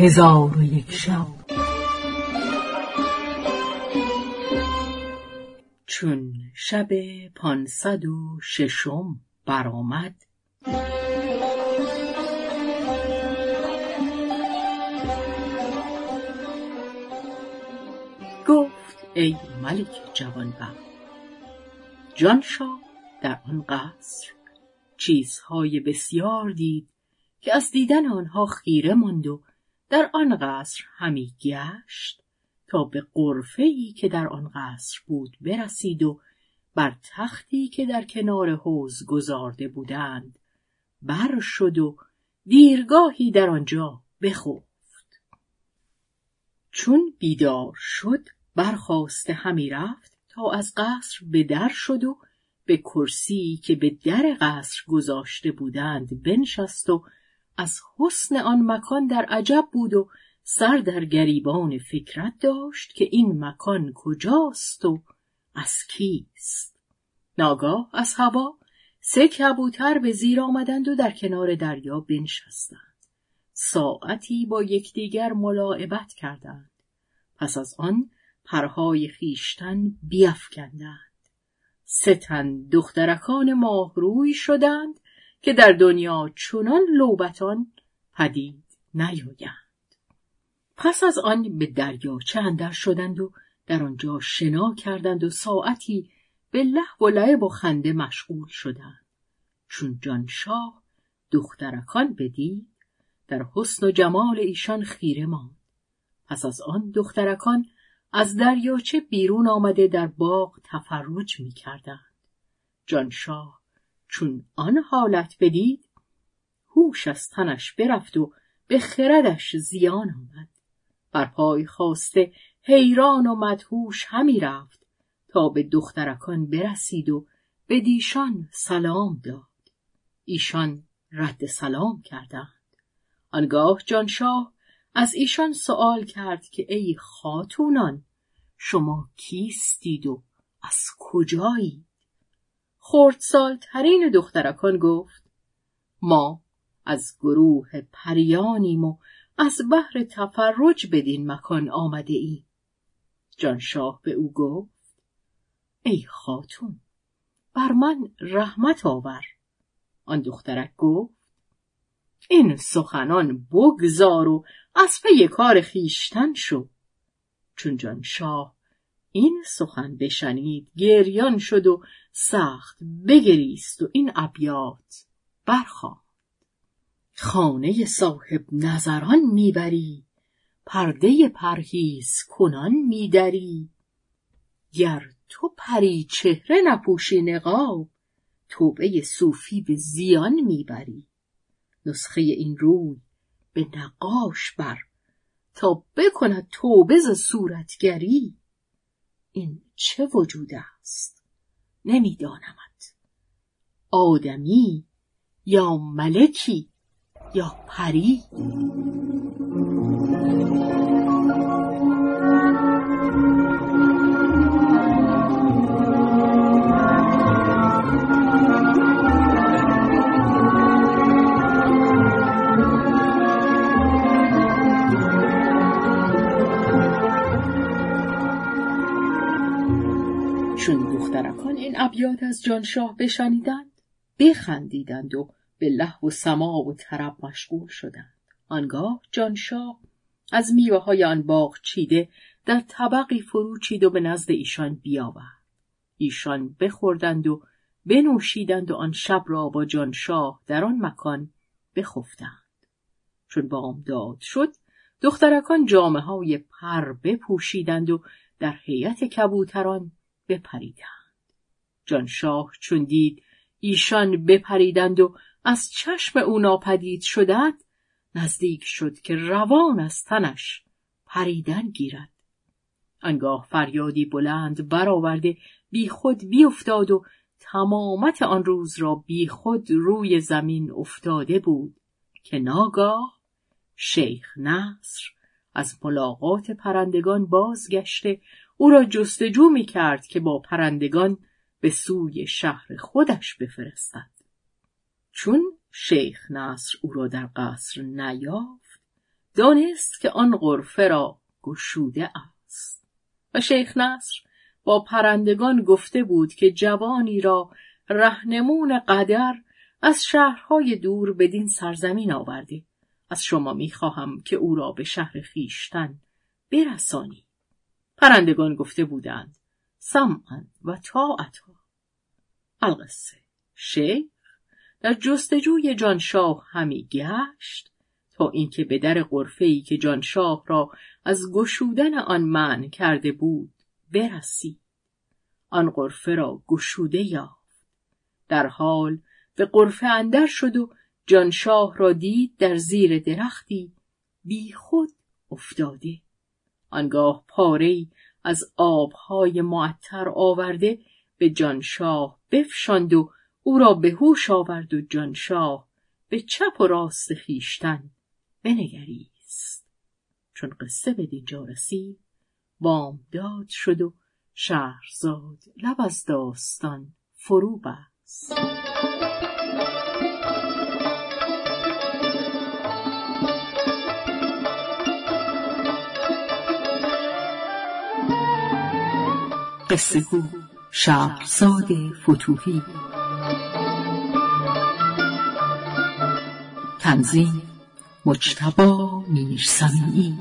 هزار و یک شب. چون شب پانصد و ششم برآمد گفت ای ملک جوانبخت جانشاه در آن قصر چیزهای بسیار دید که از دیدن آنها خیره ماند و در آن قصر همی گشت تا به ای که در آن قصر بود برسید و بر تختی که در کنار حوز گذارده بودند بر شد و دیرگاهی در آنجا بخفت. چون بیدار شد برخواسته همی رفت تا از قصر به در شد و به کرسی که به در قصر گذاشته بودند بنشست و از حسن آن مکان در عجب بود و سر در گریبان فکرت داشت که این مکان کجاست و از کیست. ناگاه از هوا سه کبوتر به زیر آمدند و در کنار دریا بنشستند. ساعتی با یکدیگر ملاعبت کردند. پس از آن پرهای خیشتن بیافکندند سه تن دخترکان ماهروی شدند که در دنیا چنان لوبتان پدید نیایند. پس از آن به دریاچه اندر شدند و در آنجا شنا کردند و ساعتی به لحو و لعب و خنده مشغول شدند. چون جانشاه دخترکان بدید در حسن و جمال ایشان خیره ماند. پس از آن دخترکان از دریاچه بیرون آمده در باغ تفرج می کردند. جانشاه چون آن حالت بدید هوش از تنش برفت و به خردش زیان آمد. بر پای خواسته حیران و مدهوش همی رفت تا به دخترکان برسید و به دیشان سلام داد. ایشان رد سلام کردند. آنگاه جانشاه از ایشان سوال کرد که ای خاتونان شما کیستید و از کجایید ترین دخترکان گفت ما از گروه پریانیم و از بحر تفرج بدین مکان آمده ایم. جانشاه به او گفت ای خاتون بر من رحمت آور. آن دخترک گفت این سخنان بگذار و از پی کار خیشتن شو. چون جانشاه این سخن بشنید گریان شد و سخت بگریست و این ابیات برخواند خانه صاحب نظران می‌بری پرده پرهیز کنان میدری. گر تو پری چهره نپوشی نقاب توبه صوفی به زیان می‌بری. نسخه این روی به نقاش بر تا بکند توبه ز صورتگری. این چه وجود است؟ نمیدانمت. آدمی یا ملکی یا پری؟ چون دخترکان این ابیات از جانشاه بشنیدند. بخندیدند و به لحو و سما و طرب مشغول شدند. آنگاه جانشاه از میوه های آن باغ چیده در طبقی فرو چید و به نزد ایشان بیاورد. ایشان بخوردند و بنوشیدند و آن شب را با جانشاه در آن مکان بخفتند. چون بامداد شد دخترکان جامعه های پر بپوشیدند و در هیئت کبوتران بپریدند. جانشاه چون دید ایشان بپریدند و از چشم او ناپدید شدند نزدیک شد که روان از تنش پریدن گیرد. انگاه فریادی بلند برآورده بیخود بیافتاد و تمامت آن روز را بیخود روی زمین افتاده بود که ناگاه شیخ نصر از ملاقات پرندگان بازگشته او را جستجو می کرد که با پرندگان به سوی شهر خودش بفرستد. چون شیخ نصر او را در قصر نیافت دانست که آن غرفه را گشوده است. و شیخ نصر با پرندگان گفته بود که جوانی را رهنمون قدر از شهرهای دور بدین سرزمین آورده. از شما می‌خواهم که او را به شهر خیشتن برسانی پرندگان گفته بودند سمعا و طاعتا. القصه. شیخ در جستجوی جانشاه همی گشت تا اینکه به در ای که جانشاه را از گشودن آن من کرده بود برسید. آن قرفه را گشوده یافت. در حال به قرفه اندر شد و جانشاه را دید در زیر درختی بی خود افتاده. آنگاه پاره از آبهای معطر آورده به جانشاه بفشاند و او را به هوش آورد و جانشاه به چپ و راست خیشتن بنگریست. چون قصه به دینجا رسید بامداد شد و شهرزاد لب از داستان فرو بست. قصه گو شهرزاد فتوحی تنظیم مجتبا میرسمی